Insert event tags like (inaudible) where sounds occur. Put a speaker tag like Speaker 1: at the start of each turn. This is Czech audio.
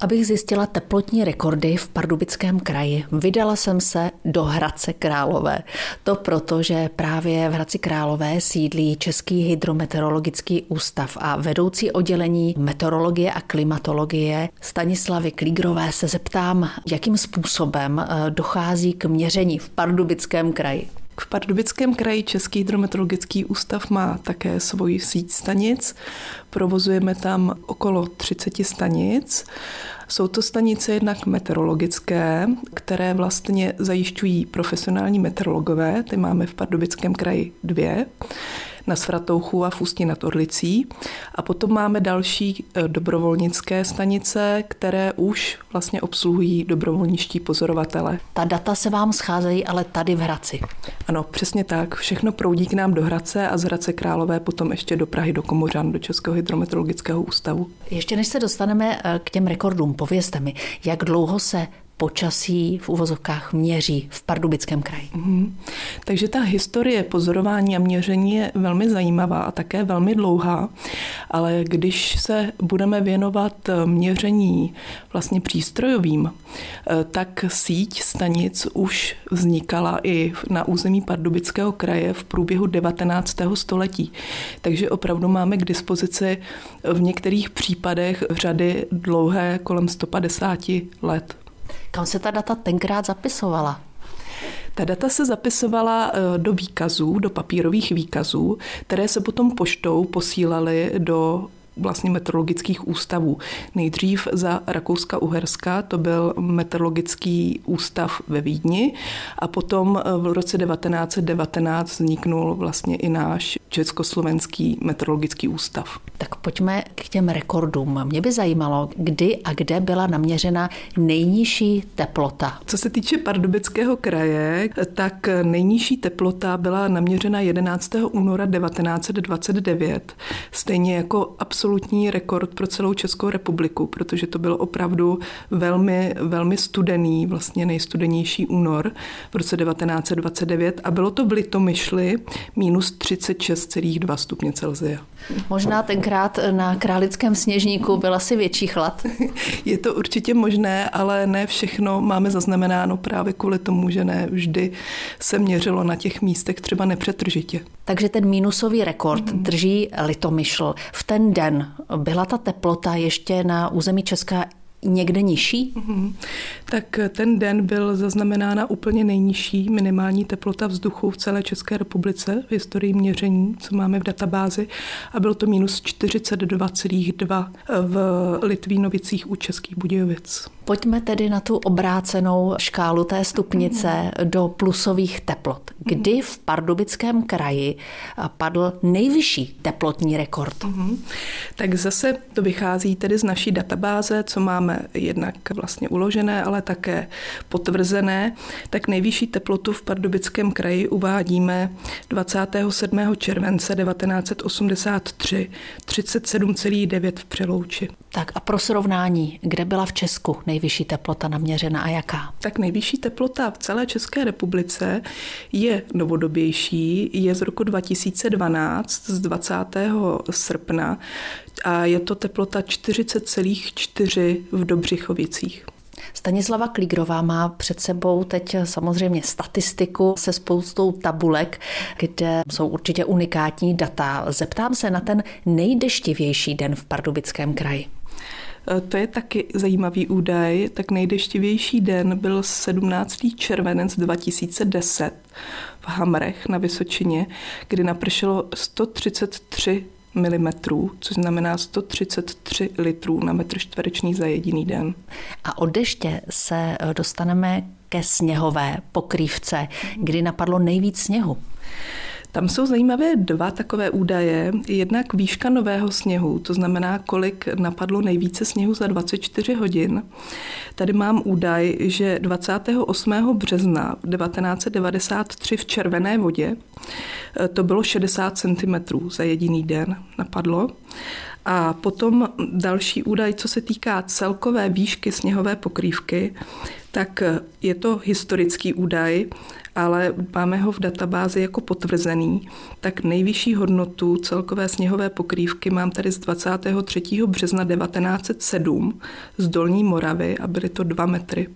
Speaker 1: Abych zjistila teplotní rekordy v Pardubickém kraji, vydala jsem se do Hradce Králové. To proto, že právě v Hradci Králové sídlí Český hydrometeorologický ústav a vedoucí oddělení meteorologie a klimatologie Stanislavy Klígrové se zeptám, jakým způsobem eh, dochází k měření v Pardubickém kraji.
Speaker 2: V Pardubickém kraji Český hydrometeorologický ústav má také svoji síť stanic. Provozujeme tam okolo 30 stanic. Jsou to stanice jednak meteorologické, které vlastně zajišťují profesionální meteorologové, ty máme v Pardubickém kraji dvě na Svatouchu a v Ústí nad Orlicí. A potom máme další e, dobrovolnické stanice, které už vlastně obsluhují dobrovolničtí pozorovatele.
Speaker 1: Ta data se vám scházejí ale tady v Hradci.
Speaker 2: Ano, přesně tak. Všechno proudí k nám do Hradce a z Hradce Králové potom ještě do Prahy, do Komořan, do Českého hydrometeorologického ústavu.
Speaker 1: Ještě než se dostaneme e, k těm rekordům, povězte mi, jak dlouho se počasí v uvozovkách měří v Pardubickém kraji. Mm-hmm.
Speaker 2: Takže ta historie pozorování a měření je velmi zajímavá a také velmi dlouhá, ale když se budeme věnovat měření vlastně přístrojovým, eh, tak síť stanic už vznikala i na území Pardubického kraje v průběhu 19. století. Takže opravdu máme k dispozici v některých případech řady dlouhé kolem 150 let.
Speaker 1: Kam se ta data tenkrát zapisovala?
Speaker 2: Ta data se zapisovala eh, do výkazů, do papírových výkazů, které se potom poštou posílaly do vlastně meteorologických ústavů. Nejdřív za Rakouska-Uherska to byl meteorologický ústav ve Vídni a potom v roce 1919 vzniknul vlastně i náš Československý meteorologický ústav.
Speaker 1: Tak pojďme k těm rekordům. Mě by zajímalo, kdy a kde byla naměřena nejnižší teplota.
Speaker 2: Co se týče Pardubického kraje, tak nejnižší teplota byla naměřena 11. února 1929, stejně jako absolutní rekord pro celou Českou republiku, protože to byl opravdu velmi, velmi studený, vlastně nejstudenější únor v roce 1929 a bylo to v Litomyšli minus 36,2 stupně Celsia.
Speaker 1: Možná tenkrát na Králickém sněžníku byl asi větší chlad. (laughs)
Speaker 2: Je to určitě možné, ale ne všechno máme zaznamenáno právě kvůli tomu, že ne vždy se měřilo na těch místech třeba nepřetržitě.
Speaker 1: Takže ten mínusový rekord mm-hmm. drží Litomyšl. V ten den byla ta teplota ještě na území Česká někde nižší? Mm-hmm.
Speaker 2: Tak ten den byl zaznamenána úplně nejnižší minimální teplota vzduchu v celé České republice v historii měření, co máme v databázi, a bylo to minus 42,2 v Litvínovicích u Českých Budějovic.
Speaker 1: Pojďme tedy na tu obrácenou škálu té stupnice do plusových teplot. Kdy v Pardubickém kraji padl nejvyšší teplotní rekord? Mm-hmm.
Speaker 2: Tak zase to vychází tedy z naší databáze, co máme jednak vlastně uložené, ale také potvrzené. Tak nejvyšší teplotu v Pardubickém kraji uvádíme 27. července 1983 37,9 v Přelouči.
Speaker 1: Tak a pro srovnání, kde byla v Česku nejvyšší teplota naměřena a jaká?
Speaker 2: Tak nejvyšší teplota v celé České republice je novodobější, je z roku 2012, z 20. srpna a je to teplota 40,4 v Dobřichovicích.
Speaker 1: Stanislava Klígrová má před sebou teď samozřejmě statistiku se spoustou tabulek, kde jsou určitě unikátní data. Zeptám se na ten nejdeštivější den v Pardubickém kraji.
Speaker 2: E, to je taky zajímavý údaj. Tak nejdeštivější den byl 17. červenec 2010 v Hamrech na Vysočině, kdy napršelo 133 mm, což znamená 133 litrů na metr čtvereční za jediný den.
Speaker 1: A od deště se e, dostaneme ke sněhové pokrývce, kdy napadlo nejvíc sněhu.
Speaker 2: Tam jsou zajímavé dva takové údaje. Jednak výška nového sněhu, to znamená, kolik napadlo nejvíce sněhu za 24 hodin. Tady mám údaj, že 28. března 1993 v Červené vodě eh, to bylo 60 cm za jediný den napadlo. A potom další údaj, co se týká celkové výšky sněhové pokrývky, tak je to historický údaj, ale máme ho v databázi jako potvrzený, tak nejvyšší hodnotu celkové sněhové pokrývky mám tady z 23. března 1907 z Dolní Moravy a byly to 2 metry.